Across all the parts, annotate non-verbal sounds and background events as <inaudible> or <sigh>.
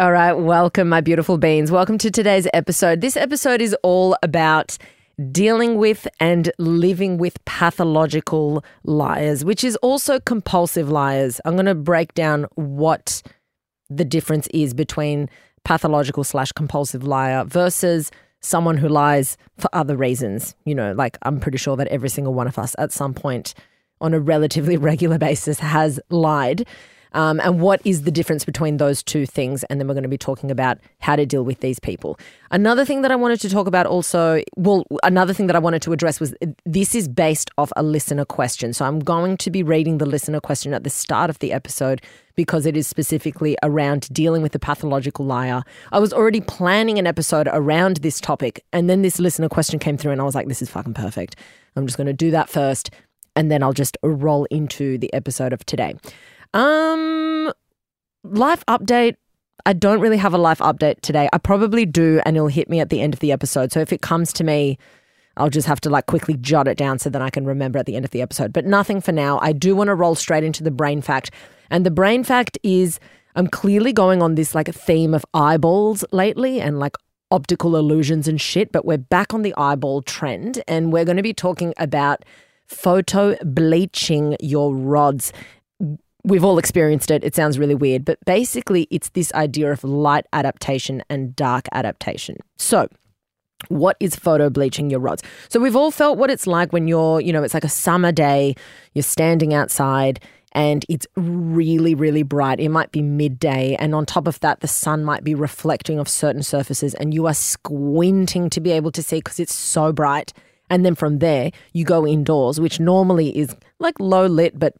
All right, welcome, my beautiful beans. Welcome to today's episode. This episode is all about dealing with and living with pathological liars, which is also compulsive liars. I'm going to break down what the difference is between pathological slash compulsive liar versus someone who lies for other reasons. You know, like I'm pretty sure that every single one of us at some point on a relatively <laughs> regular basis has lied. Um, and what is the difference between those two things? And then we're going to be talking about how to deal with these people. Another thing that I wanted to talk about also, well, another thing that I wanted to address was this is based off a listener question. So I'm going to be reading the listener question at the start of the episode because it is specifically around dealing with the pathological liar. I was already planning an episode around this topic, and then this listener question came through, and I was like, this is fucking perfect. I'm just going to do that first, and then I'll just roll into the episode of today. Um, life update. I don't really have a life update today. I probably do, and it'll hit me at the end of the episode. So if it comes to me, I'll just have to like quickly jot it down so that I can remember at the end of the episode. But nothing for now. I do want to roll straight into the brain fact. And the brain fact is I'm clearly going on this like a theme of eyeballs lately and like optical illusions and shit, but we're back on the eyeball trend and we're going to be talking about photo bleaching your rods we've all experienced it. It sounds really weird, but basically, it's this idea of light adaptation and dark adaptation. So, what is photo bleaching your rods? So, we've all felt what it's like when you're, you know, it's like a summer day, you're standing outside and it's really, really bright. It might be midday, and on top of that, the sun might be reflecting off certain surfaces, and you are squinting to be able to see because it's so bright. And then from there, you go indoors, which normally is like low lit, but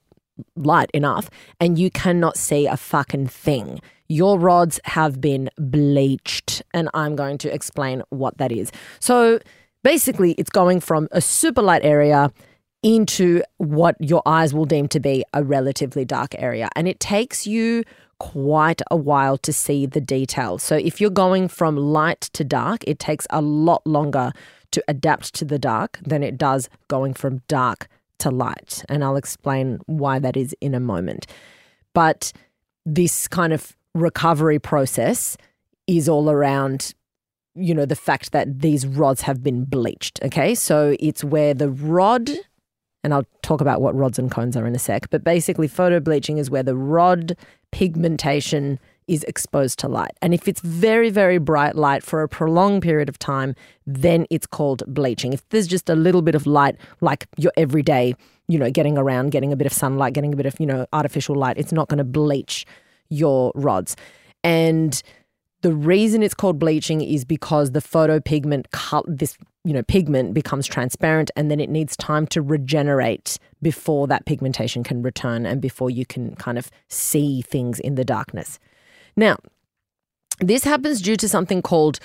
light enough and you cannot see a fucking thing. Your rods have been bleached, and I'm going to explain what that is. So basically, it's going from a super light area into what your eyes will deem to be a relatively dark area. And it takes you quite a while to see the details. So if you're going from light to dark, it takes a lot longer to adapt to the dark than it does going from dark to light. And I'll explain why that is in a moment. But this kind of recovery process is all around you know the fact that these rods have been bleached okay so it's where the rod and I'll talk about what rods and cones are in a sec but basically photo bleaching is where the rod pigmentation is exposed to light. And if it's very, very bright light for a prolonged period of time, then it's called bleaching. If there's just a little bit of light, like your everyday, you know, getting around, getting a bit of sunlight, getting a bit of, you know, artificial light, it's not going to bleach your rods. And the reason it's called bleaching is because the photopigment, this you know, pigment becomes transparent, and then it needs time to regenerate before that pigmentation can return and before you can kind of see things in the darkness. Now, this happens due to something called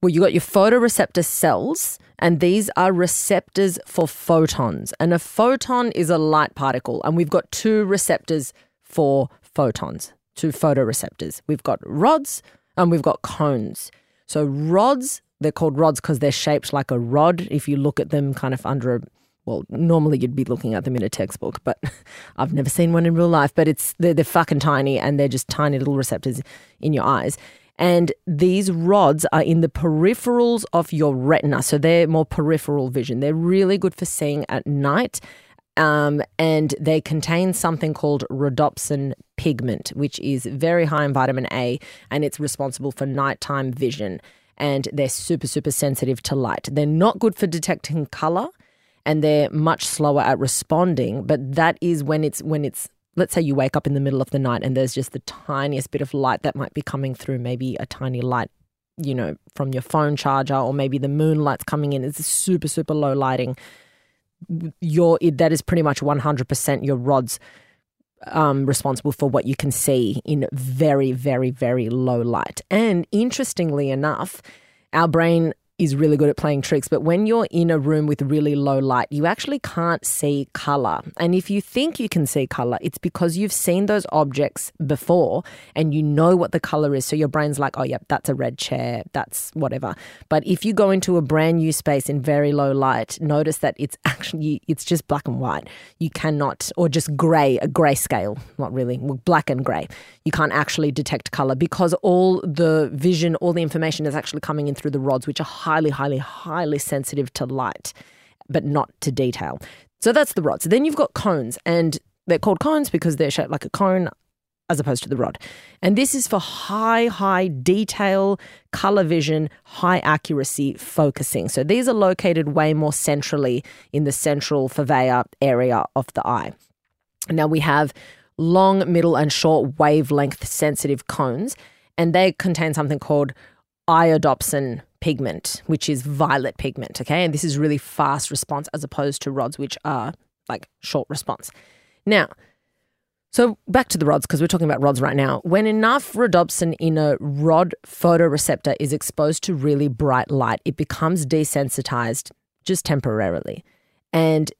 well, you got your photoreceptor cells, and these are receptors for photons. And a photon is a light particle, and we've got two receptors for photons, two photoreceptors. We've got rods and we've got cones. So, rods, they're called rods because they're shaped like a rod. If you look at them kind of under a well, normally you'd be looking at them in a textbook, but <laughs> I've never seen one in real life. But it's they're, they're fucking tiny, and they're just tiny little receptors in your eyes. And these rods are in the peripherals of your retina, so they're more peripheral vision. They're really good for seeing at night, um, and they contain something called rhodopsin pigment, which is very high in vitamin A, and it's responsible for nighttime vision. And they're super, super sensitive to light. They're not good for detecting color and they're much slower at responding. But that is when it's when it's let's say you wake up in the middle of the night and there's just the tiniest bit of light that might be coming through, maybe a tiny light, you know, from your phone charger, or maybe the moonlight's coming in. It's super super low lighting. Your that is pretty much 100% your rods um, responsible for what you can see in very very very low light. And interestingly enough, our brain is really good at playing tricks, but when you're in a room with really low light, you actually can't see color. And if you think you can see color, it's because you've seen those objects before and you know what the color is. So your brain's like, oh, yep, that's a red chair, that's whatever. But if you go into a brand new space in very low light, notice that it's <laughs> actually, it's just black and white. You cannot, or just gray, a gray scale, not really, well, black and gray. You can't actually detect color because all the vision, all the information is actually coming in through the rods, which are highly, highly, highly sensitive to light, but not to detail. So that's the rods. Then you've got cones, and they're called cones because they're shaped like a cone as opposed to the rod. And this is for high, high detail, color vision, high accuracy focusing. So these are located way more centrally in the central fovea area of the eye. Now we have long, middle, and short wavelength sensitive cones, and they contain something called iodopsin pigment, which is violet pigment. Okay. And this is really fast response as opposed to rods, which are like short response. Now, so back to the rods, because we're talking about rods right now. When enough rhodopsin in a rod photoreceptor is exposed to really bright light, it becomes desensitized just temporarily. And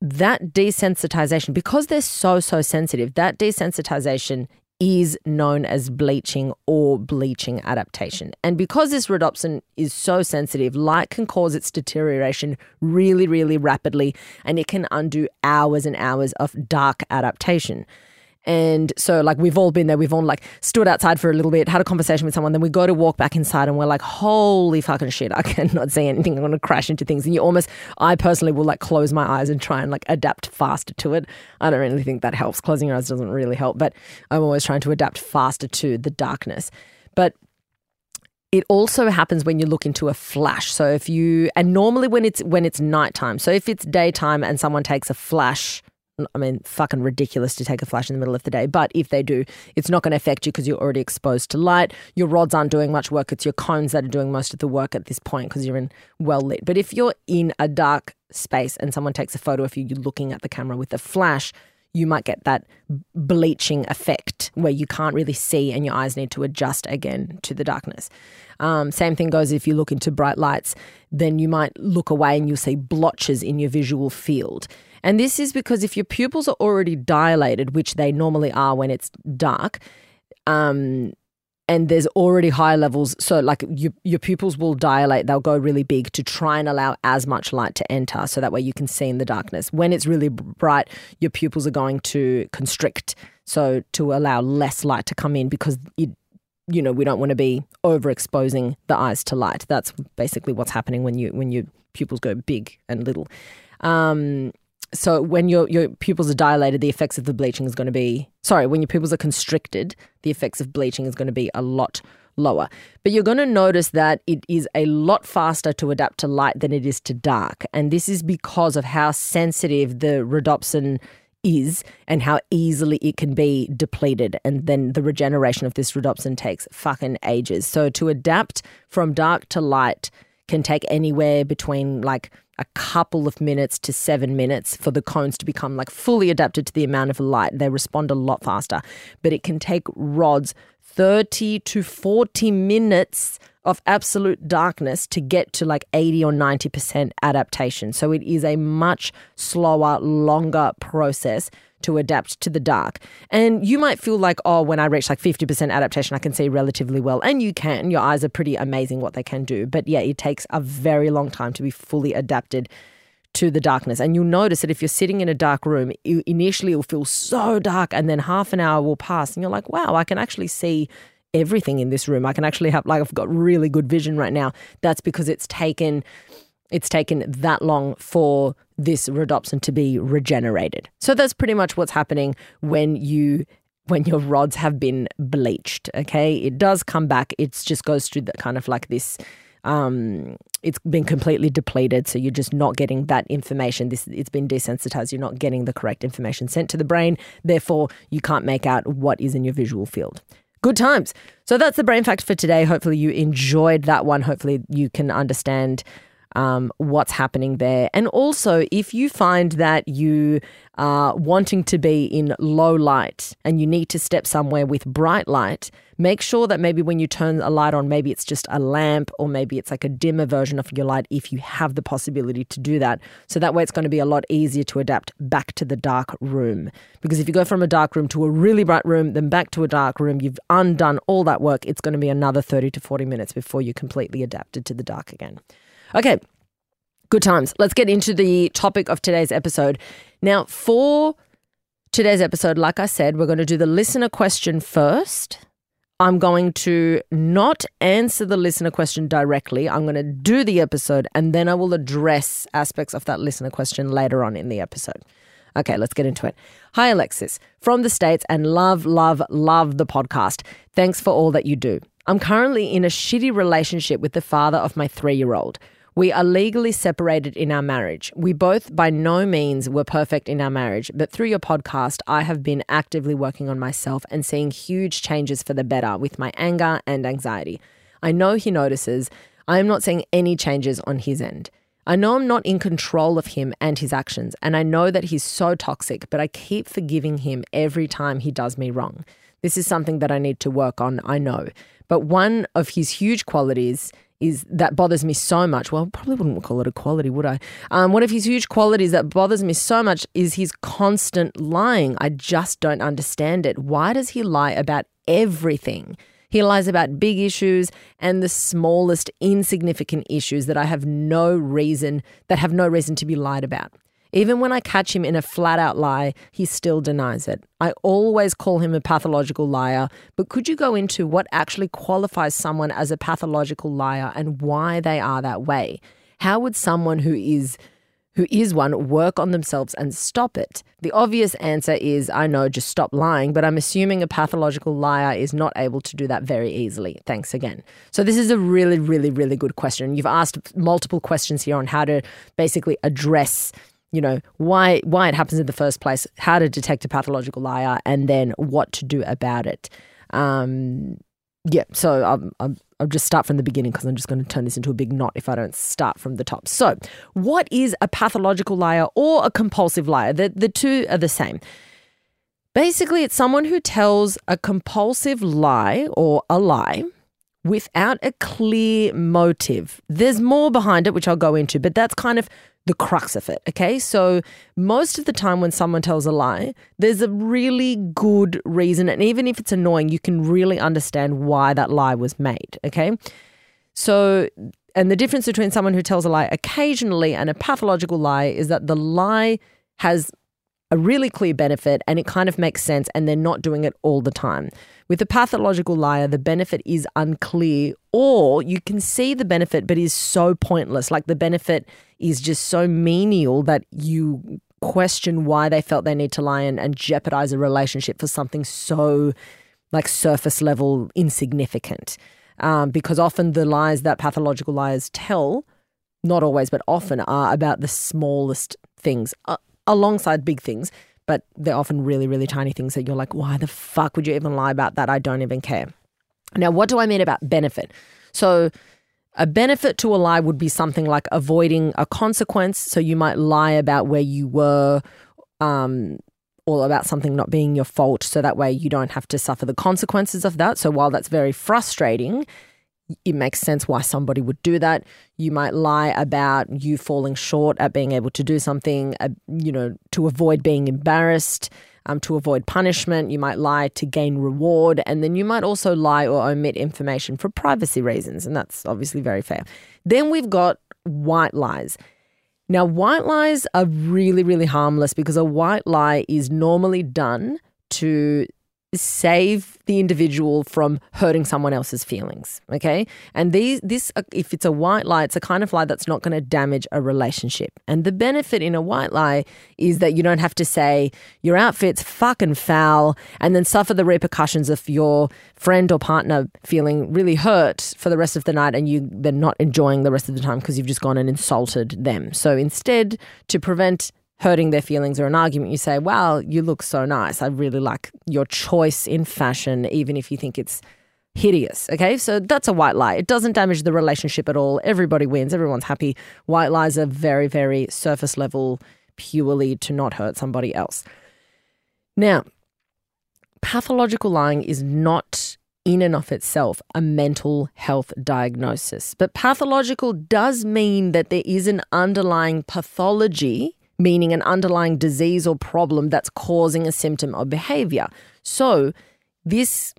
that desensitization, because they're so, so sensitive, that desensitization is known as bleaching or bleaching adaptation. And because this rhodopsin is so sensitive, light can cause its deterioration really, really rapidly, and it can undo hours and hours of dark adaptation. And so, like, we've all been there. We've all, like, stood outside for a little bit, had a conversation with someone. Then we go to walk back inside and we're like, holy fucking shit, I <laughs> cannot see anything. I'm going to crash into things. And you almost, I personally will, like, close my eyes and try and, like, adapt faster to it. I don't really think that helps. Closing your eyes doesn't really help, but I'm always trying to adapt faster to the darkness. But it also happens when you look into a flash. So if you and normally when it's when it's nighttime. So if it's daytime and someone takes a flash I mean, fucking ridiculous to take a flash in the middle of the day. But if they do, it's not going to affect you because you're already exposed to light. Your rods aren't doing much work. It's your cones that are doing most of the work at this point because you're in well lit. But if you're in a dark space and someone takes a photo of you, you're looking at the camera with a flash, you might get that bleaching effect where you can't really see and your eyes need to adjust again to the darkness. Um, same thing goes if you look into bright lights, then you might look away and you'll see blotches in your visual field. And this is because if your pupils are already dilated, which they normally are when it's dark, um, and there's already high levels, so like you, your pupils will dilate, they'll go really big to try and allow as much light to enter, so that way you can see in the darkness. When it's really bright, your pupils are going to constrict, so to allow less light to come in because it, you know we don't want to be overexposing the eyes to light. That's basically what's happening when you when your pupils go big and little. Um, so when your your pupils are dilated, the effects of the bleaching is going to be sorry. When your pupils are constricted, the effects of bleaching is going to be a lot lower. But you're going to notice that it is a lot faster to adapt to light than it is to dark, and this is because of how sensitive the rhodopsin is and how easily it can be depleted and then the regeneration of this rhodopsin takes fucking ages. So to adapt from dark to light can take anywhere between like a couple of minutes to seven minutes for the cones to become like fully adapted to the amount of light. They respond a lot faster, but it can take rods 30 to 40 minutes of absolute darkness to get to like 80 or 90% adaptation. So it is a much slower, longer process to adapt to the dark. And you might feel like, oh, when I reach like 50% adaptation, I can see relatively well. And you can. Your eyes are pretty amazing what they can do. But yeah, it takes a very long time to be fully adapted to the darkness. And you'll notice that if you're sitting in a dark room, initially it will feel so dark, and then half an hour will pass, and you're like, wow, I can actually see everything in this room. I can actually have, like, I've got really good vision right now. That's because it's taken it's taken that long for this rhodopsin to be regenerated. So that's pretty much what's happening when you when your rods have been bleached. Okay, it does come back. It just goes through that kind of like this. Um, it's been completely depleted, so you're just not getting that information. This it's been desensitized. You're not getting the correct information sent to the brain. Therefore, you can't make out what is in your visual field. Good times. So that's the brain fact for today. Hopefully, you enjoyed that one. Hopefully, you can understand um, what's happening there. And also, if you find that you are wanting to be in low light and you need to step somewhere with bright light, make sure that maybe when you turn a light on, maybe it's just a lamp or maybe it's like a dimmer version of your light if you have the possibility to do that. So that way it's going to be a lot easier to adapt back to the dark room. Because if you go from a dark room to a really bright room, then back to a dark room, you've undone all that work. It's going to be another 30 to 40 minutes before you're completely adapted to the dark again. Okay, good times. Let's get into the topic of today's episode. Now, for today's episode, like I said, we're going to do the listener question first. I'm going to not answer the listener question directly. I'm going to do the episode and then I will address aspects of that listener question later on in the episode. Okay, let's get into it. Hi, Alexis, from the States, and love, love, love the podcast. Thanks for all that you do. I'm currently in a shitty relationship with the father of my three year old. We are legally separated in our marriage. We both, by no means, were perfect in our marriage, but through your podcast, I have been actively working on myself and seeing huge changes for the better with my anger and anxiety. I know he notices. I am not seeing any changes on his end. I know I'm not in control of him and his actions, and I know that he's so toxic, but I keep forgiving him every time he does me wrong. This is something that I need to work on, I know. But one of his huge qualities is that bothers me so much. Well, probably wouldn't call it a quality, would I? Um, one of his huge qualities that bothers me so much is his constant lying. I just don't understand it. Why does he lie about everything? He lies about big issues and the smallest insignificant issues that I have no reason that have no reason to be lied about. Even when I catch him in a flat out lie, he still denies it. I always call him a pathological liar, but could you go into what actually qualifies someone as a pathological liar and why they are that way? How would someone who is who is one work on themselves and stop it? The obvious answer is I know, just stop lying, but I'm assuming a pathological liar is not able to do that very easily. Thanks again. So, this is a really, really, really good question. You've asked multiple questions here on how to basically address you know why why it happens in the first place, how to detect a pathological liar, and then what to do about it. Um, yeah, so I'll, I'll, I'll just start from the beginning because I'm just going to turn this into a big knot if I don't start from the top. So, what is a pathological liar or a compulsive liar? The the two are the same. Basically, it's someone who tells a compulsive lie or a lie without a clear motive. There's more behind it, which I'll go into, but that's kind of the crux of it. Okay. So, most of the time when someone tells a lie, there's a really good reason. And even if it's annoying, you can really understand why that lie was made. Okay. So, and the difference between someone who tells a lie occasionally and a pathological lie is that the lie has a really clear benefit and it kind of makes sense and they're not doing it all the time. With a pathological liar, the benefit is unclear or you can see the benefit but is so pointless. Like the benefit is just so menial that you question why they felt they need to lie and, and jeopardize a relationship for something so like surface level insignificant. Um, because often the lies that pathological liars tell, not always, but often, are about the smallest things. Uh, alongside big things, but they're often really, really tiny things that you're like, why the fuck would you even lie about that? I don't even care. Now, what do I mean about benefit? So, a benefit to a lie would be something like avoiding a consequence. So, you might lie about where you were. Um, or about something not being your fault, so that way you don't have to suffer the consequences of that. So, while that's very frustrating, it makes sense why somebody would do that. You might lie about you falling short at being able to do something, uh, you know, to avoid being embarrassed, um, to avoid punishment. You might lie to gain reward. And then you might also lie or omit information for privacy reasons. And that's obviously very fair. Then we've got white lies. Now, white lies are really, really harmless because a white lie is normally done to save the individual from hurting someone else's feelings okay? And these this uh, if it's a white lie it's a kind of lie that's not going to damage a relationship. And the benefit in a white lie is that you don't have to say your outfit's fucking foul and then suffer the repercussions of your friend or partner feeling really hurt for the rest of the night and you then not enjoying the rest of the time because you've just gone and insulted them. So instead to prevent hurting their feelings or an argument, you say, Wow, you look so nice. I really like your choice in fashion, even if you think it's hideous. Okay, so that's a white lie. It doesn't damage the relationship at all. Everybody wins. Everyone's happy. White lies are very, very surface level, purely to not hurt somebody else. Now, pathological lying is not in and of itself a mental health diagnosis, but pathological does mean that there is an underlying pathology meaning an underlying disease or problem that's causing a symptom or behavior. So, this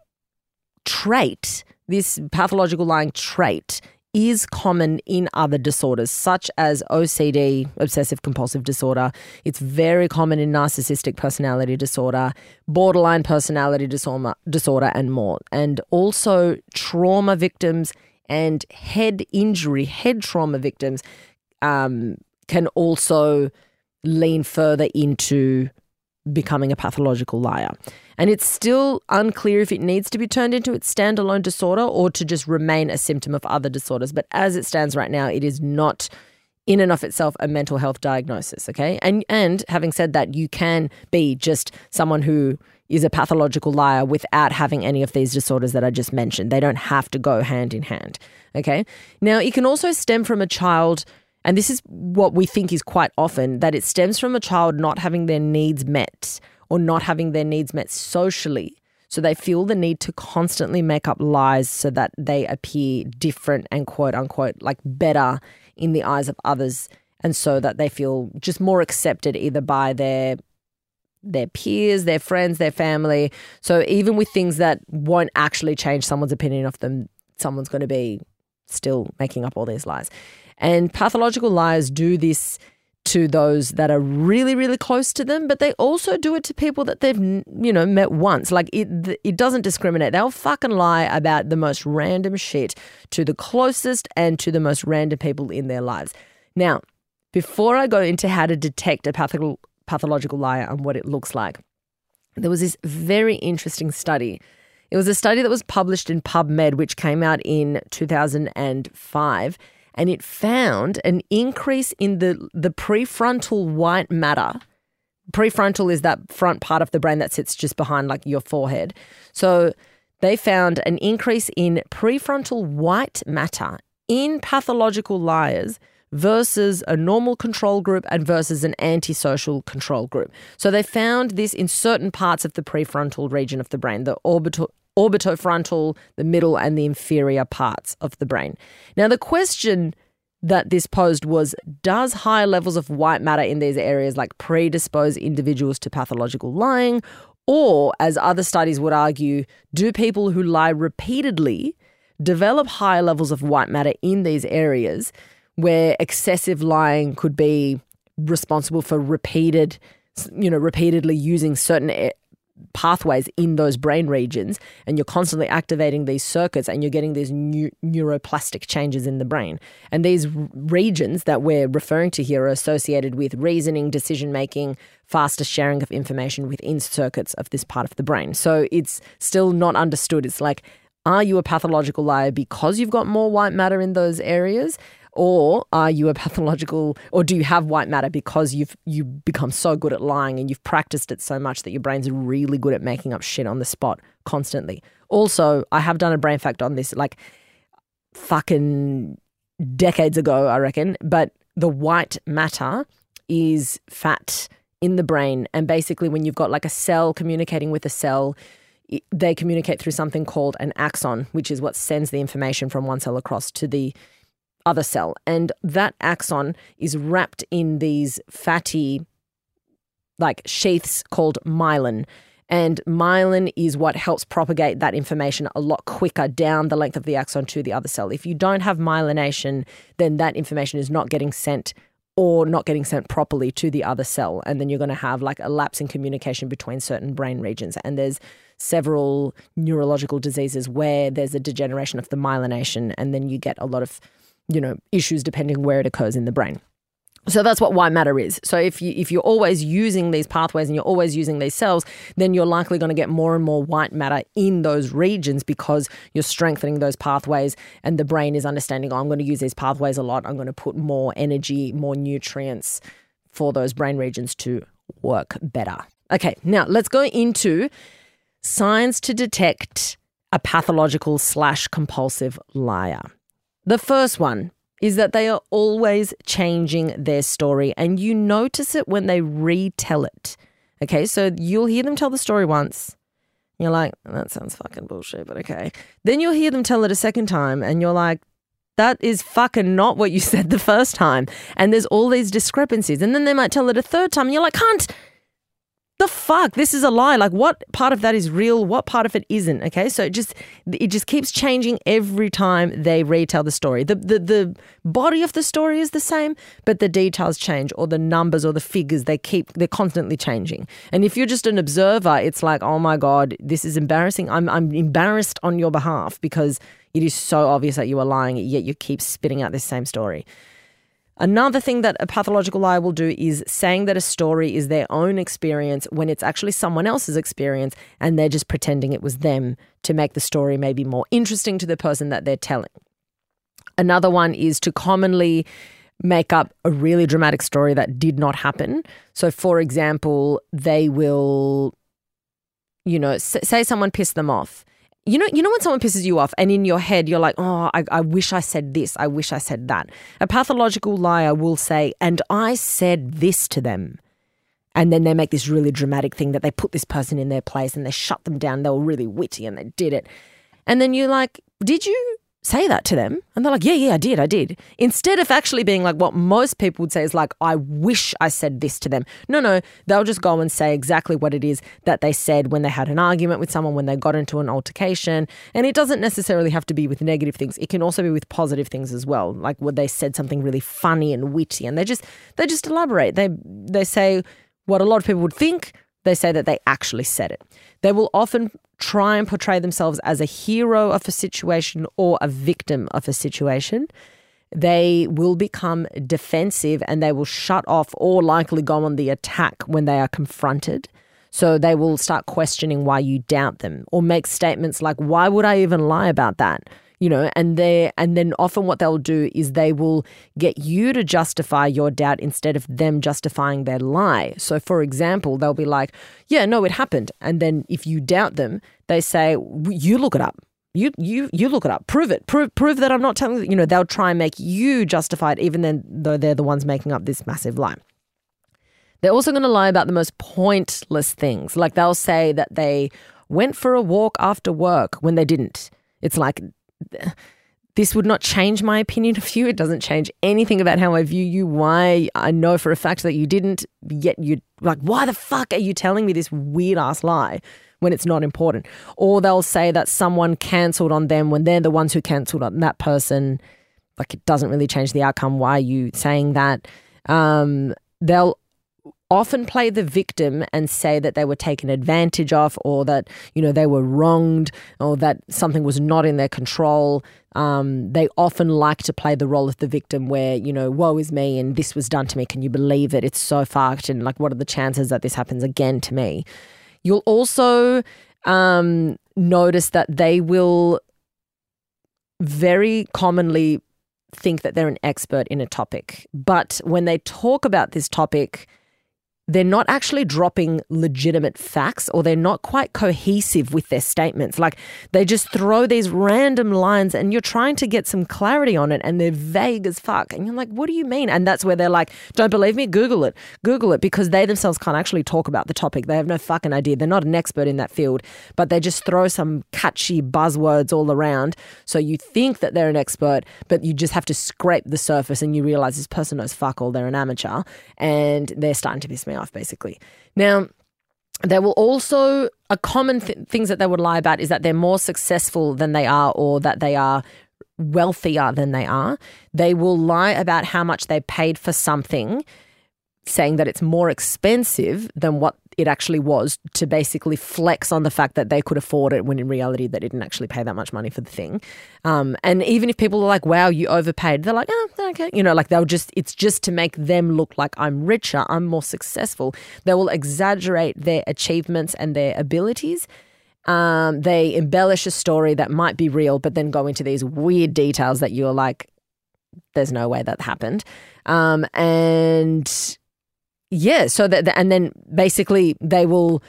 trait, this pathological lying trait, is common in other disorders such as OCD, obsessive compulsive disorder. It's very common in narcissistic personality disorder, borderline personality disorder, disorder and more. And also trauma victims and head injury, head trauma victims um, can also lean further into becoming a pathological liar. And it's still unclear if it needs to be turned into its standalone disorder or to just remain a symptom of other disorders. But as it stands right now, it is not in and of itself a mental health diagnosis, okay? And and having said that, you can be just someone who is a pathological liar without having any of these disorders that I just mentioned. They don't have to go hand in hand, okay? Now, it can also stem from a child and this is what we think is quite often that it stems from a child not having their needs met or not having their needs met socially. So they feel the need to constantly make up lies so that they appear different and quote unquote like better in the eyes of others. And so that they feel just more accepted either by their their peers, their friends, their family. So even with things that won't actually change someone's opinion of them, someone's going to be still making up all these lies. And pathological liars do this to those that are really really close to them but they also do it to people that they've you know met once. Like it it doesn't discriminate. They'll fucking lie about the most random shit to the closest and to the most random people in their lives. Now before i go into how to detect a pathological pathological liar and what it looks like there was this very interesting study it was a study that was published in PubMed which came out in 2005 and it found an increase in the, the prefrontal white matter. Prefrontal is that front part of the brain that sits just behind like your forehead. So they found an increase in prefrontal white matter in pathological liars versus a normal control group and versus an antisocial control group. So they found this in certain parts of the prefrontal region of the brain, the orbital orbitofrontal, the middle, and the inferior parts of the brain. Now, the question that this posed was Does high levels of white matter in these areas like predispose individuals to pathological lying? Or, as other studies would argue, do people who lie repeatedly develop higher levels of white matter in these areas where excessive lying could be responsible for repeated, you know, repeatedly using certain pathways in those brain regions and you're constantly activating these circuits and you're getting these new neuroplastic changes in the brain. And these regions that we're referring to here are associated with reasoning decision making faster sharing of information within circuits of this part of the brain. So it's still not understood. It's like are you a pathological liar because you've got more white matter in those areas or are you a pathological or do you have white matter because you've you become so good at lying and you've practiced it so much that your brain's really good at making up shit on the spot constantly. Also, I have done a brain fact on this like fucking decades ago, I reckon, but the white matter is fat in the brain and basically when you've got like a cell communicating with a cell they communicate through something called an axon, which is what sends the information from one cell across to the other cell. And that axon is wrapped in these fatty, like sheaths called myelin. And myelin is what helps propagate that information a lot quicker down the length of the axon to the other cell. If you don't have myelination, then that information is not getting sent or not getting sent properly to the other cell. And then you're going to have like a lapse in communication between certain brain regions. And there's several neurological diseases where there's a degeneration of the myelination, and then you get a lot of you know, issues depending where it occurs in the brain. So that's what white matter is. So if you if you're always using these pathways and you're always using these cells, then you're likely going to get more and more white matter in those regions because you're strengthening those pathways and the brain is understanding, oh, I'm going to use these pathways a lot. I'm going to put more energy, more nutrients for those brain regions to work better. Okay, now let's go into signs to detect a pathological slash compulsive liar. The first one is that they are always changing their story, and you notice it when they retell it. Okay, so you'll hear them tell the story once. You're like, that sounds fucking bullshit, but okay. Then you'll hear them tell it a second time, and you're like, that is fucking not what you <laughs> said the first time. And there's all these discrepancies. And then they might tell it a third time, and you're like, cunt, the fuck? This is a lie. Like what part of that is real? What part of it isn't? Okay? So it just it just keeps changing every time they retell the story. The the, the body of the story is the same but the details change or the numbers or the figures they keep they're constantly changing. And if you're just an observer it's like oh my god this is embarrassing. I'm i'm embarrassed on your behalf because it is so obvious that you are lying yet you keep spitting out this same story Another thing that a pathological liar will do is saying that a story is their own experience when it's actually someone else's experience and they're just pretending it was them to make the story maybe more interesting to the person that they're telling. Another one is to commonly make up a really dramatic story that did not happen. So, for example, they will, you know, say someone pissed them off you know, you know when someone pisses you off, and in your head you're like, "Oh, I, I wish I said this. I wish I said that." A pathological liar will say, "And I said this to them," and then they make this really dramatic thing that they put this person in their place and they shut them down. They were really witty and they did it, and then you're like, "Did you say that to them and they're like yeah yeah i did i did. Instead of actually being like what most people would say is like i wish i said this to them. No no they'll just go and say exactly what it is that they said when they had an argument with someone when they got into an altercation and it doesn't necessarily have to be with negative things. It can also be with positive things as well like what they said something really funny and witty and they just they just elaborate. They they say what a lot of people would think they say that they actually said it they will often try and portray themselves as a hero of a situation or a victim of a situation. They will become defensive and they will shut off or likely go on the attack when they are confronted. So they will start questioning why you doubt them or make statements like, Why would I even lie about that? You know, and they and then often what they'll do is they will get you to justify your doubt instead of them justifying their lie. So for example, they'll be like, "Yeah, no, it happened." And then if you doubt them, they say, "You look it up." You you you look it up. Prove it. Prove prove that I'm not telling you know, they'll try and make you justify it even then though they're the ones making up this massive lie. They're also going to lie about the most pointless things. Like they'll say that they went for a walk after work when they didn't. It's like this would not change my opinion of you. It doesn't change anything about how I view you. Why I know for a fact that you didn't, yet you like, why the fuck are you telling me this weird ass lie when it's not important? Or they'll say that someone cancelled on them when they're the ones who cancelled on that person. Like it doesn't really change the outcome. Why are you saying that? Um, they'll often play the victim and say that they were taken advantage of or that you know they were wronged or that something was not in their control. Um, they often like to play the role of the victim where you know woe is me and this was done to me. Can you believe it? It's so fucked. And like what are the chances that this happens again to me? You'll also um, notice that they will very commonly think that they're an expert in a topic. But when they talk about this topic they're not actually dropping legitimate facts or they're not quite cohesive with their statements. Like they just throw these random lines and you're trying to get some clarity on it and they're vague as fuck. And you're like, what do you mean? And that's where they're like, don't believe me? Google it. Google it because they themselves can't actually talk about the topic. They have no fucking idea. They're not an expert in that field, but they just throw some catchy buzzwords all around. So you think that they're an expert, but you just have to scrape the surface and you realize this person knows fuck all. They're an amateur and they're starting to piss me off, basically. Now, there will also a common th- things that they would lie about is that they're more successful than they are or that they are wealthier than they are. They will lie about how much they paid for something saying that it's more expensive than what it actually was to basically flex on the fact that they could afford it when in reality they didn't actually pay that much money for the thing. Um, and even if people are like, wow, you overpaid, they're like, oh, okay. You know, like they'll just, it's just to make them look like I'm richer, I'm more successful. They will exaggerate their achievements and their abilities. Um, they embellish a story that might be real, but then go into these weird details that you're like, there's no way that happened. Um, and yeah, so that and then basically they will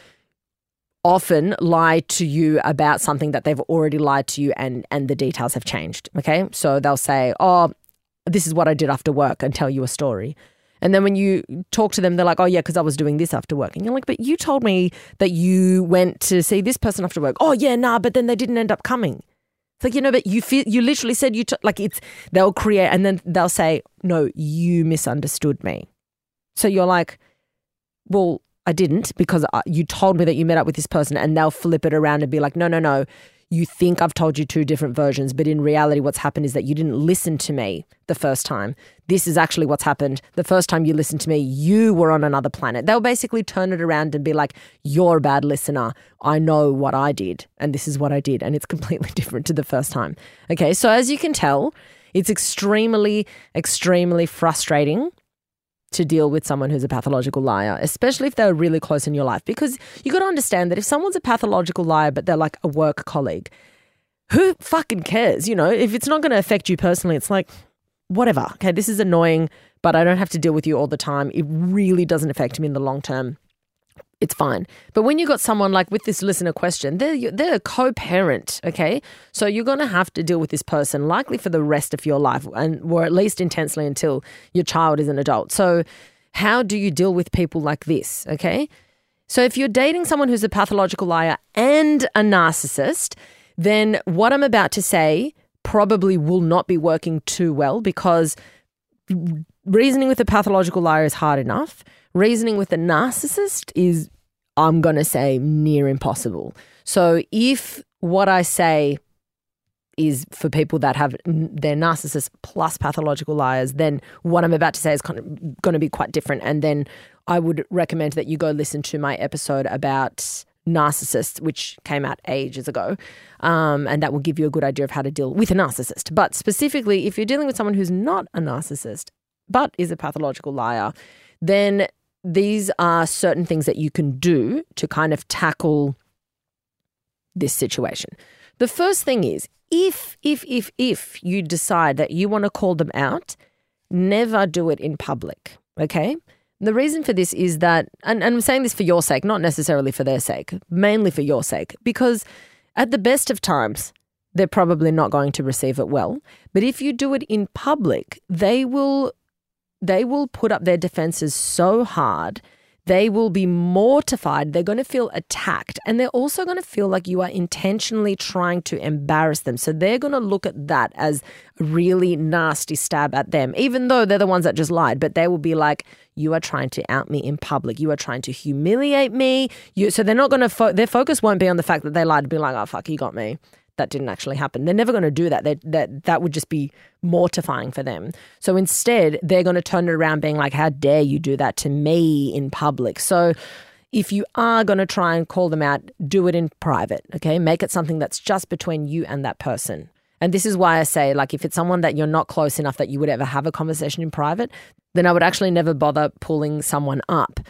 often lie to you about something that they've already lied to you and and the details have changed okay? So they'll say oh this is what i did after work and tell you a story. And then when you talk to them they're like oh yeah because i was doing this after work. And you're like but you told me that you went to see this person after work. Oh yeah nah but then they didn't end up coming. It's like you know but you feel you literally said you t- like it's they'll create and then they'll say no you misunderstood me so you're like well I didn't because you told me that you met up with this person and they'll flip it around and be like, no, no, no. You think I've told you two different versions, but in reality, what's happened is that you didn't listen to me the first time. This is actually what's happened. The first time you listened to me, you were on another planet. They'll basically turn it around and be like, You're a bad listener. I know what I did, and this is what I did. And it's <laughs> completely different to the first time. Okay, so as you can tell, it's extremely, extremely frustrating to deal with someone who's a pathological liar, especially if they're really close in your life. Because you got to understand that if someone's a pathological liar, but they're like a work colleague, who fucking cares? You know, if it's not going to affect you personally, it's like, whatever. Okay, this is annoying, but I don't have to deal with you all the time. It really doesn't affect me in the long term it's fine. But when you've got someone like with this listener question, they're they're a co-parent, okay? So you're going to have to deal with this person likely for the rest of your life and or at least intensely until your child is an adult. So how do you deal with people like this, okay? So if you're dating someone who's a pathological liar and a narcissist, then what I'm about to say probably will not be working too well because reasoning with a pathological liar is hard enough Reasoning with a narcissist is, I'm going to say, near impossible. So if what I say is for people that have their narcissists plus pathological liars, then what I'm about to say is kind of going to be quite different. And then I would recommend that you go listen to my episode about narcissists, which came out ages ago. Um, and that will give you a good idea of how to deal with a narcissist. But specifically, if you're dealing with someone who's not a narcissist, but is a pathological liar, then these are certain things that you can do to kind of tackle this situation. The first thing is if, if, if, if you decide that you want to call them out, never do it in public. Okay. The reason for this is that, and, and I'm saying this for your sake, not necessarily for their sake, mainly for your sake, because at the best of times, they're probably not going to receive it well. But if you do it in public, they will they will put up their defenses so hard. They will be mortified. They're going to feel attacked. And they're also going to feel like you are intentionally trying to embarrass them. So they're going to look at that as a really nasty stab at them, even though they're the ones that just lied. But they will be like, you are trying to out me in public. You are trying to humiliate me. You, so they're not going to, fo- their focus won't be on the fact that they lied, to be like, oh, fuck, you got me that didn't actually happen. They're never going to do that. They, that that would just be mortifying for them. So instead, they're going to turn it around, being like, "How dare you do that to me in public?" So if you are going to try and call them out, do it in private. Okay, make it something that's just between you and that person. And this is why I say, like, if it's someone that you're not close enough that you would ever have a conversation in private, then I would actually never bother pulling someone up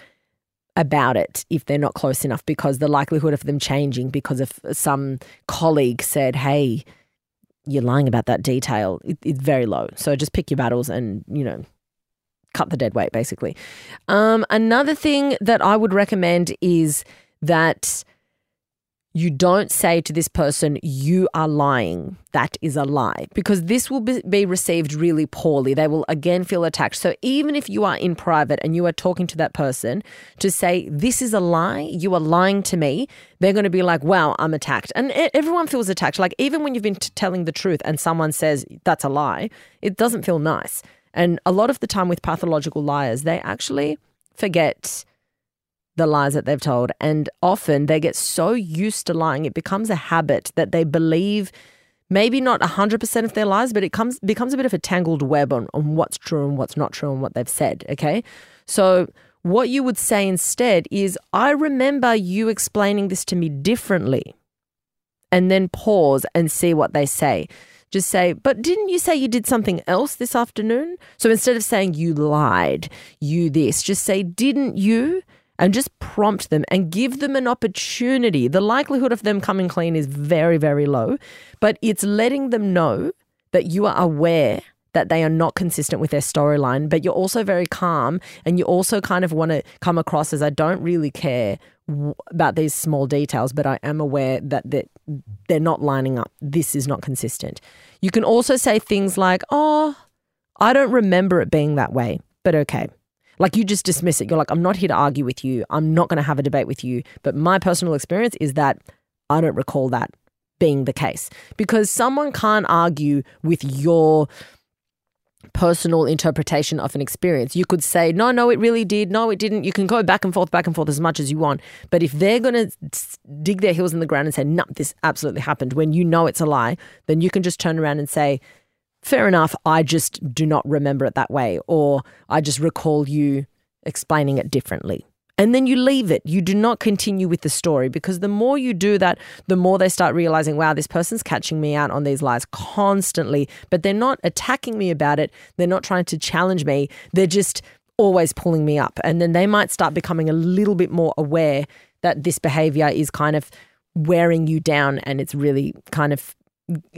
about it if they're not close enough because the likelihood of them changing because of some colleague said, hey, you're lying about that detail, it, it's very low. So just pick your battles and, you know, cut the dead weight, basically. Um, another thing that I would recommend is that you don't say to this person, you are lying. That is a lie. Because this will be received really poorly. They will again feel attacked. So even if you are in private and you are talking to that person to say, this is a lie, you are lying to me, they're going to be like, wow, I'm attacked. And everyone feels attacked. Like even when you've been telling the truth and someone says, that's a lie, it doesn't feel nice. And a lot of the time with pathological liars, they actually forget the lies that they've told. And often they get so used to lying, it becomes a habit that they believe maybe not 100% of their lies, but it comes becomes a bit of a tangled web on, on what's true and what's not true and what they've said. Okay. So, what you would say instead is, I remember you explaining this to me differently. And then pause and see what they say. Just say, but didn't you say you did something else this afternoon? So instead of saying you lied, you this, just say, didn't you? And just prompt them and give them an opportunity. The likelihood of them coming clean is very, very low, but it's letting them know that you are aware that they are not consistent with their storyline, but you're also very calm and you also kind of want to come across as I don't really care about these small details, but I am aware that they're not lining up. This is not consistent. You can also say things like, Oh, I don't remember it being that way, but okay. Like you just dismiss it. You're like, I'm not here to argue with you. I'm not going to have a debate with you. But my personal experience is that I don't recall that being the case because someone can't argue with your personal interpretation of an experience. You could say, no, no, it really did. No, it didn't. You can go back and forth, back and forth as much as you want. But if they're going to dig their heels in the ground and say, no, this absolutely happened when you know it's a lie, then you can just turn around and say, fair enough, I just do not remember it that way. Or I just recall you explaining it differently and then you leave it. You do not continue with the story because the more you do that, the more they start realizing, wow, this person's catching me out on these lies constantly, but they're not attacking me about it. They're not trying to challenge me. They're just always pulling me up. And then they might start becoming a little bit more aware that this behavior is kind of wearing you down and it's really kind of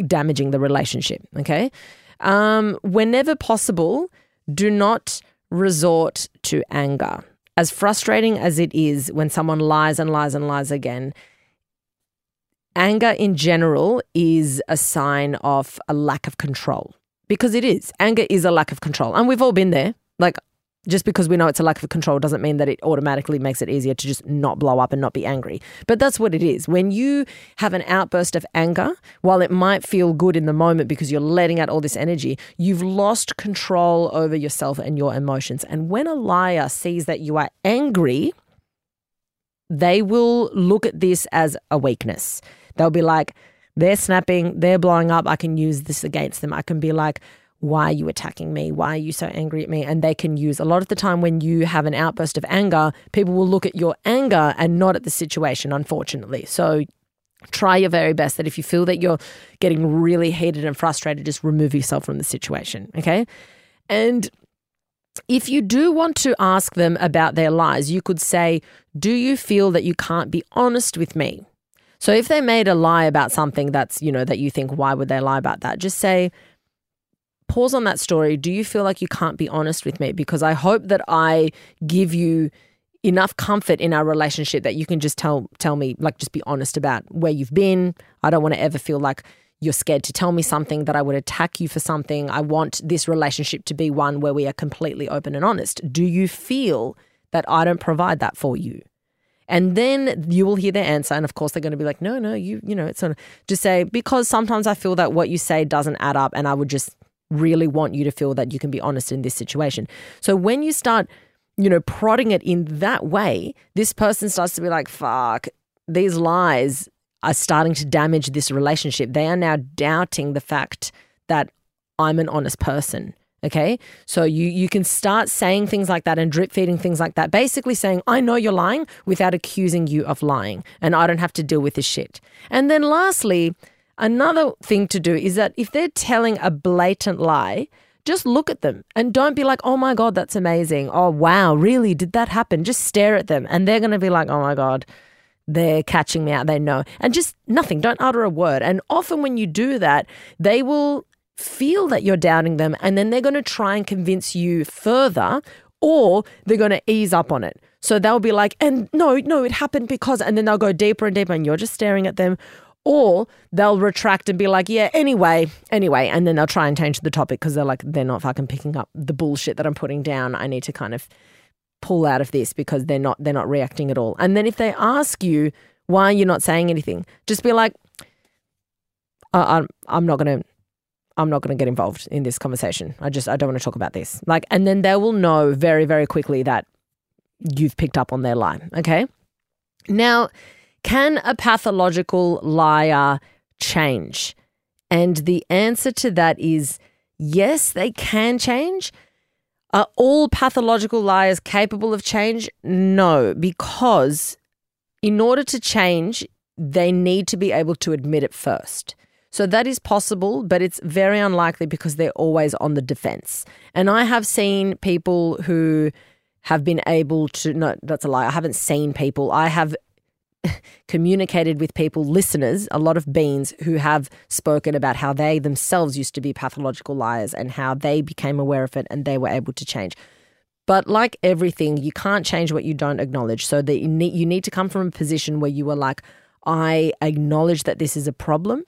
damaging the relationship. Okay. Um, whenever possible, do not resort to anger as frustrating as it is when someone lies and lies and lies again, anger in general is a sign of a lack of control because it is. Anger is a lack of control. And we've all been there. Like, just because we know it's a lack of control doesn't mean that it automatically makes it easier to just not blow up and not be angry. But that's what it is. When you have an outburst of anger, while it might feel good in the moment because you're letting out all this energy, you've lost control over yourself and your emotions. And when a liar sees that you are angry, they will look at this as a weakness. They'll be like, they're snapping, they're blowing up. I can use this against them. I can be like, why are you attacking me? Why are you so angry at me? And they can use a lot of the time when you have an outburst of anger, people will look at your anger and not at the situation, unfortunately. So try your very best that if you feel that you're getting really heated and frustrated, just remove yourself from the situation. Okay. And if you do want to ask them about their lies, you could say, Do you feel that you can't be honest with me? So if they made a lie about something that's, you know, that you think, why would they lie about that? Just say, pause on that story. Do you feel like you can't be honest with me? Because I hope that I give you enough comfort in our relationship that you can just tell tell me like just be honest about where you've been. I don't want to ever feel like you're scared to tell me something that I would attack you for something. I want this relationship to be one where we are completely open and honest. Do you feel that I don't provide that for you? And then you will hear their answer. And of course, they're going to be like, no, no, you, you know, it's of just say, because sometimes I feel that what you say doesn't add up and I would just really want you to feel that you can be honest in this situation. So when you start, you know, prodding it in that way, this person starts to be like, fuck, these lies are starting to damage this relationship. They are now doubting the fact that I'm an honest person. Okay. So you you can start saying things like that and drip feeding things like that. Basically saying, I know you're lying without accusing you of lying. And I don't have to deal with this shit. And then lastly, Another thing to do is that if they're telling a blatant lie, just look at them and don't be like, oh my God, that's amazing. Oh, wow, really? Did that happen? Just stare at them and they're going to be like, oh my God, they're catching me out. They know. And just nothing, don't utter a word. And often when you do that, they will feel that you're doubting them and then they're going to try and convince you further or they're going to ease up on it. So they'll be like, and no, no, it happened because, and then they'll go deeper and deeper and you're just staring at them or they'll retract and be like, yeah, anyway, anyway. And then they'll try and change the topic because they're like, they're not fucking picking up the bullshit that I'm putting down. I need to kind of pull out of this because they're not they're not reacting at all. And then if they ask you why you're not saying anything, just be like, I'm I'm not gonna I'm not gonna get involved in this conversation. I just I don't want to talk about this. Like, and then they will know very very quickly that you've picked up on their lie. Okay, now can a pathological liar change? And the answer to that is yes, they can change. Are all pathological liars capable of change? No, because in order to change, they need to be able to admit it first. So that is possible, but it's very unlikely because they're always on the defense. And I have seen people who have been able to, no, that's a lie. I haven't seen people. I have <laughs> communicated with people, listeners, a lot of beans who have spoken about how they themselves used to be pathological liars and how they became aware of it and they were able to change. But like everything, you can't change what you don't acknowledge. So that you need, you need to come from a position where you are like, I acknowledge that this is a problem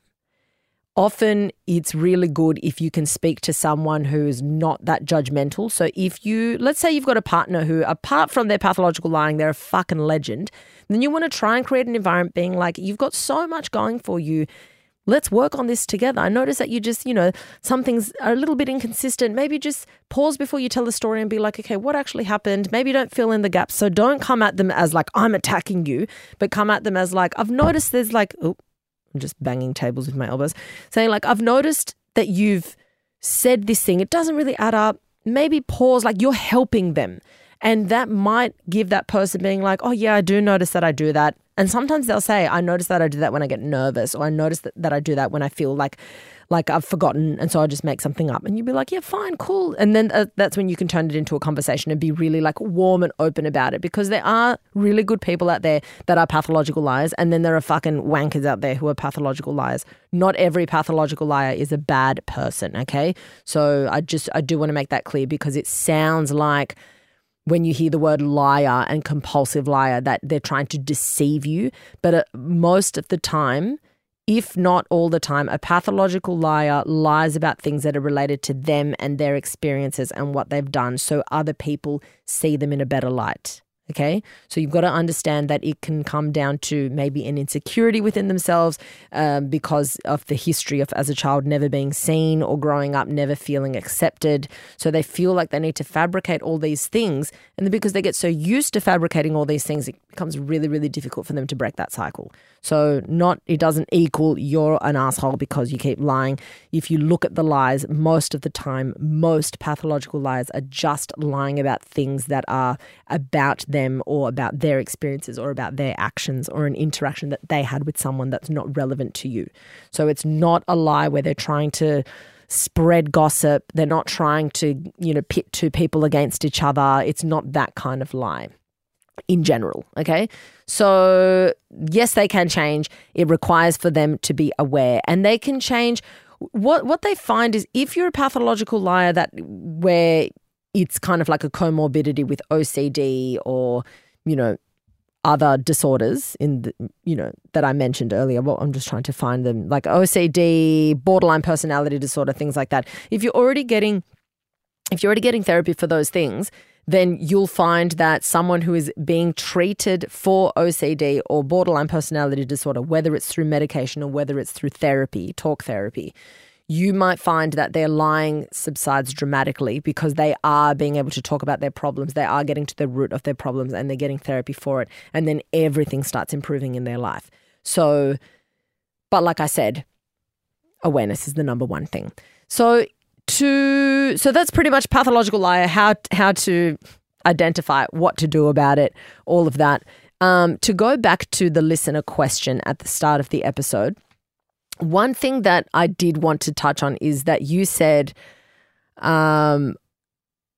often it's really good if you can speak to someone who is not that judgmental. So if you, let's say you've got a partner who, apart from their pathological lying, they're a fucking legend, then you want to try and create an environment being like, you've got so much going for you. Let's work on this together. I notice that you just, you know, some things are a little bit inconsistent. Maybe just pause before you tell the story and be like, okay, what actually happened? Maybe don't fill in the gaps. So don't come at them as like, I'm attacking you, but come at them as like, I've noticed there's like, I'm just banging tables with my elbows, saying, like, I've noticed that you've said this thing. It doesn't really add up. Maybe pause, like, you're helping them. And that might give that person being like, oh, yeah, I do notice that I do that. And sometimes they'll say, I notice that I do that when I get nervous, or I notice that, that I do that when I feel like like I've forgotten, and so I just make something up. And you'd be like, yeah, fine, cool. And then uh, that's when you can turn it into a conversation and be really like warm and open about it because there are really good people out there that are pathological liars, and then there are fucking wankers out there who are pathological liars. Not every pathological liar is a bad person, okay? So I just, I do want to make that clear because it sounds like when you hear the word liar and compulsive liar that they're trying to deceive you. But uh, most of the time, if not all the time, a pathological liar lies about things that are related to them and their experiences and what they've done so other people see them in a better light. Okay. So you've got to understand that it can come down to maybe an insecurity within themselves um, because of the history of, as a child, never being seen or growing up never feeling accepted. So they feel like they need to fabricate all these things. And because they get so used to fabricating all these things, it becomes really, really difficult for them to break that cycle. So, not, it doesn't equal you're an asshole because you keep lying. If you look at the lies, most of the time, most pathological lies are just lying about things that are about them or about their experiences or about their actions or an interaction that they had with someone that's not relevant to you. So, it's not a lie where they're trying to spread gossip. They're not trying to, you know, pit two people against each other. It's not that kind of lie in general. Okay. So, yes, they can change. It requires for them to be aware and they can change. What, what they find is if you're a pathological liar that where it's kind of like a comorbidity with OCD or, you know, other disorders in the, you know that I mentioned earlier. Well, I'm just trying to find them like OCD, borderline personality disorder, things like that. If you're already getting if you're already getting therapy for those things, then you'll find that someone who is being treated for OCD or borderline personality disorder, whether it's through medication or whether it's through therapy, talk therapy, you might find that their lying subsides dramatically because they are being able to talk about their problems. They are getting to the root of their problems and they're getting therapy for it. And then everything starts improving in their life. So, but like I said, awareness is the number one thing. So to so that's pretty much pathological liar how how to identify what to do about it all of that um, to go back to the listener question at the start of the episode one thing that i did want to touch on is that you said um,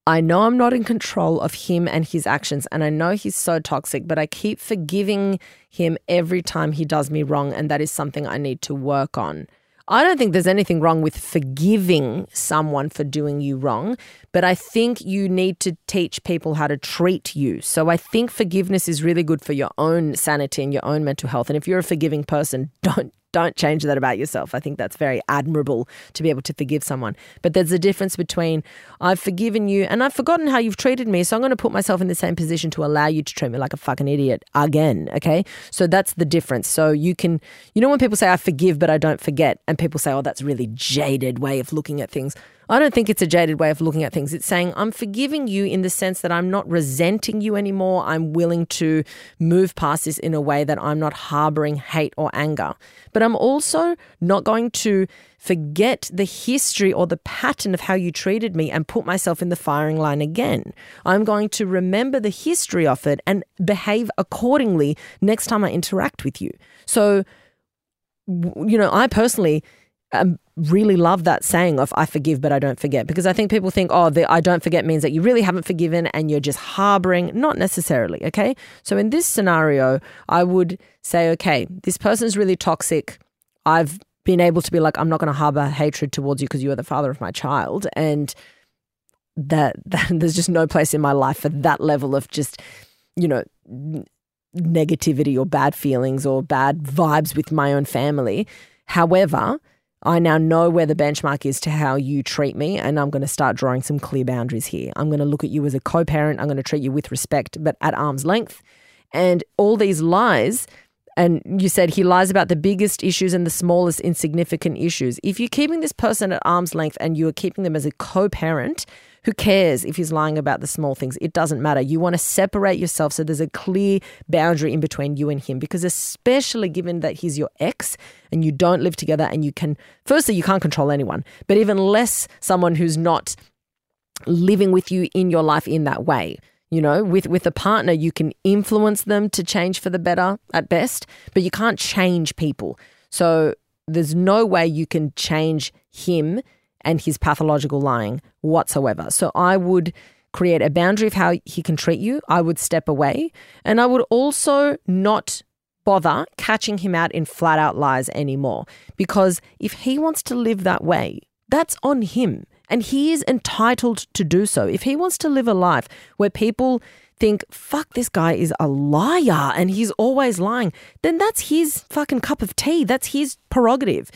I know I'm not in control of him and his actions, and I know he's so toxic, but I keep forgiving him every time he does me wrong, and that is something I need to work on. I don't think there's anything wrong with forgiving someone for doing you wrong, but I think you need to teach people how to treat you. So I think forgiveness is really good for your own sanity and your own mental health. And if you're a forgiving person, <laughs> don't don't change that about yourself. I think that's very admirable to be able to forgive someone. But there's a difference between I've forgiven you and I've forgotten how you've treated me, so I'm going to put myself in the same position to allow you to treat me like a fucking idiot again. Okay. So that's the difference. So you can, you know, when people say I forgive but I don't forget, and people say, oh, that's really jaded way of looking at things. I don't think it's a jaded way of looking at things. It's saying, I'm forgiving you in the sense that I'm not resenting you anymore. I'm willing to move past this in a way that I'm not harboring hate or anger. But I'm also not going to forget the history or the pattern of how you treated me and put myself in the firing line again. I'm going to remember the history of it and behave accordingly next time I interact with you. So, you know, I personally um, really love that saying of I forgive but I don't forget. Because I think people think oh the I don't forget means that you really haven't forgiven and you're just harboring. Not necessarily okay? So in this scenario I would say okay this person's really toxic. I've been able to be like I'm not going to harbor hatred towards you because you are the father of my child. And that, <laughs> that there's just no place in my life for that level of just you know negativity or bad feelings or bad vibes with my own family. However I now know where the benchmark is to how you treat me, and I'm going to start drawing some clear boundaries here. I'm going to look at you as a co parent. I'm going to treat you with respect, but at arm's length. And all these lies, and you said he lies about the biggest issues and the smallest insignificant issues. If you're keeping this person at arm's length and you are keeping them as a co parent, who cares if he's lying about the small things? It doesn't matter. You want to separate yourself so there's a clear boundary in between you and him because, especially given that he's your ex and you don't live together and you can, firstly, you can't control anyone, but even less someone who's not living with you in your life in that way. You know, with, with a partner, you can influence them to change for the better at best, but you can't change people. So there's no way you can change him and his pathological lying whatsoever. So I would create a boundary of how he can treat you. I would step away. And I would also not bother catching him out in flat out lies anymore. Because if he wants to live that way, that's on him. And he is entitled to do so. If he wants to live a life where people think, fuck, this guy is a liar and he's always lying, then that's his fucking cup of tea. That's his prerogative,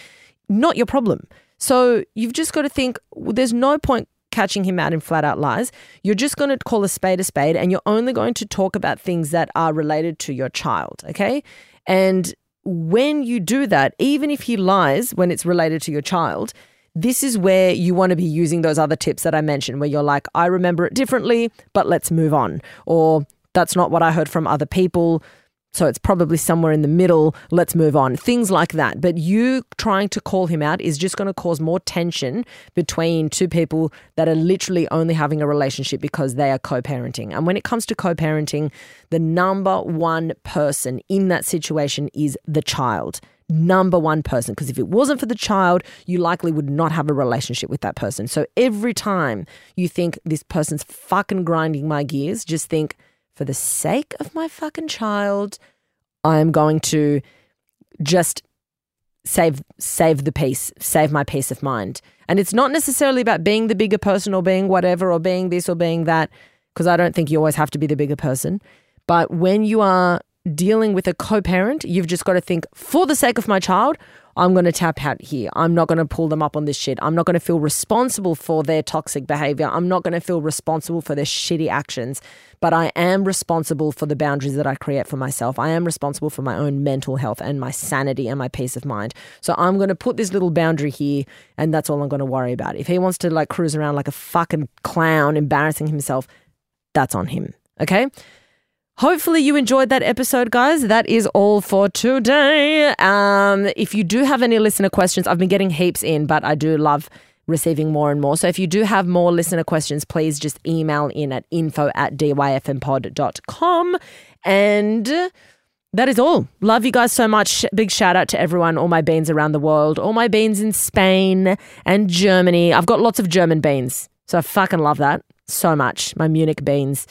not your problem. So you've just got to think there's no point catching him out in flat out lies. You're just going to call a spade a spade and you're only going to talk about things that are related to your child, okay? And when you do that, even if he lies when it's related to your child, this is where you want to be using those other tips that I mentioned, where you're like, I remember it differently, but let's move on. Or that's not what I heard from other people. So it's probably somewhere in the middle. Let's move on. Things like that. But you trying to call him out is just going to cause more tension between two people that are literally only having a relationship because they are co parenting. And when it comes to co parenting, the number one person in that situation is the child. Number one person. Because if it wasn't for the child, you likely would not have a relationship with that person. So every time you think this person's fucking grinding my gears, just think, for the sake of my fucking child, I'm going to just save save the peace, save my peace of mind. And it's not necessarily about being the bigger person or being whatever or being this or being that because I don't think you always have to be the bigger person. But when you are dealing with a co-parent, you've just got to think for the sake of my child, I'm going to tap out here. I'm not going to pull them up on this shit. I'm not going to feel responsible for their toxic behavior. I'm not going to feel responsible for their shitty actions, but I am responsible for the boundaries that I create for myself. I am responsible for my own mental health and my sanity and my peace of mind. So I'm going to put this little boundary here and that's all I'm going to worry about. If he wants to like cruise around like a fucking clown embarrassing himself, that's on him. Okay? Hopefully, you enjoyed that episode, guys. That is all for today. Um, if you do have any listener questions, I've been getting heaps in, but I do love receiving more and more. So if you do have more listener questions, please just email in at info at dyfmpod.com. And that is all. Love you guys so much. Big shout out to everyone, all my beans around the world, all my beans in Spain and Germany. I've got lots of German beans. So I fucking love that so much. My Munich beans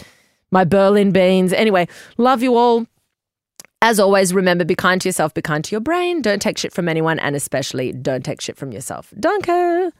my Berlin beans. Anyway, love you all. As always, remember be kind to yourself, be kind to your brain. Don't take shit from anyone, and especially don't take shit from yourself. Danke.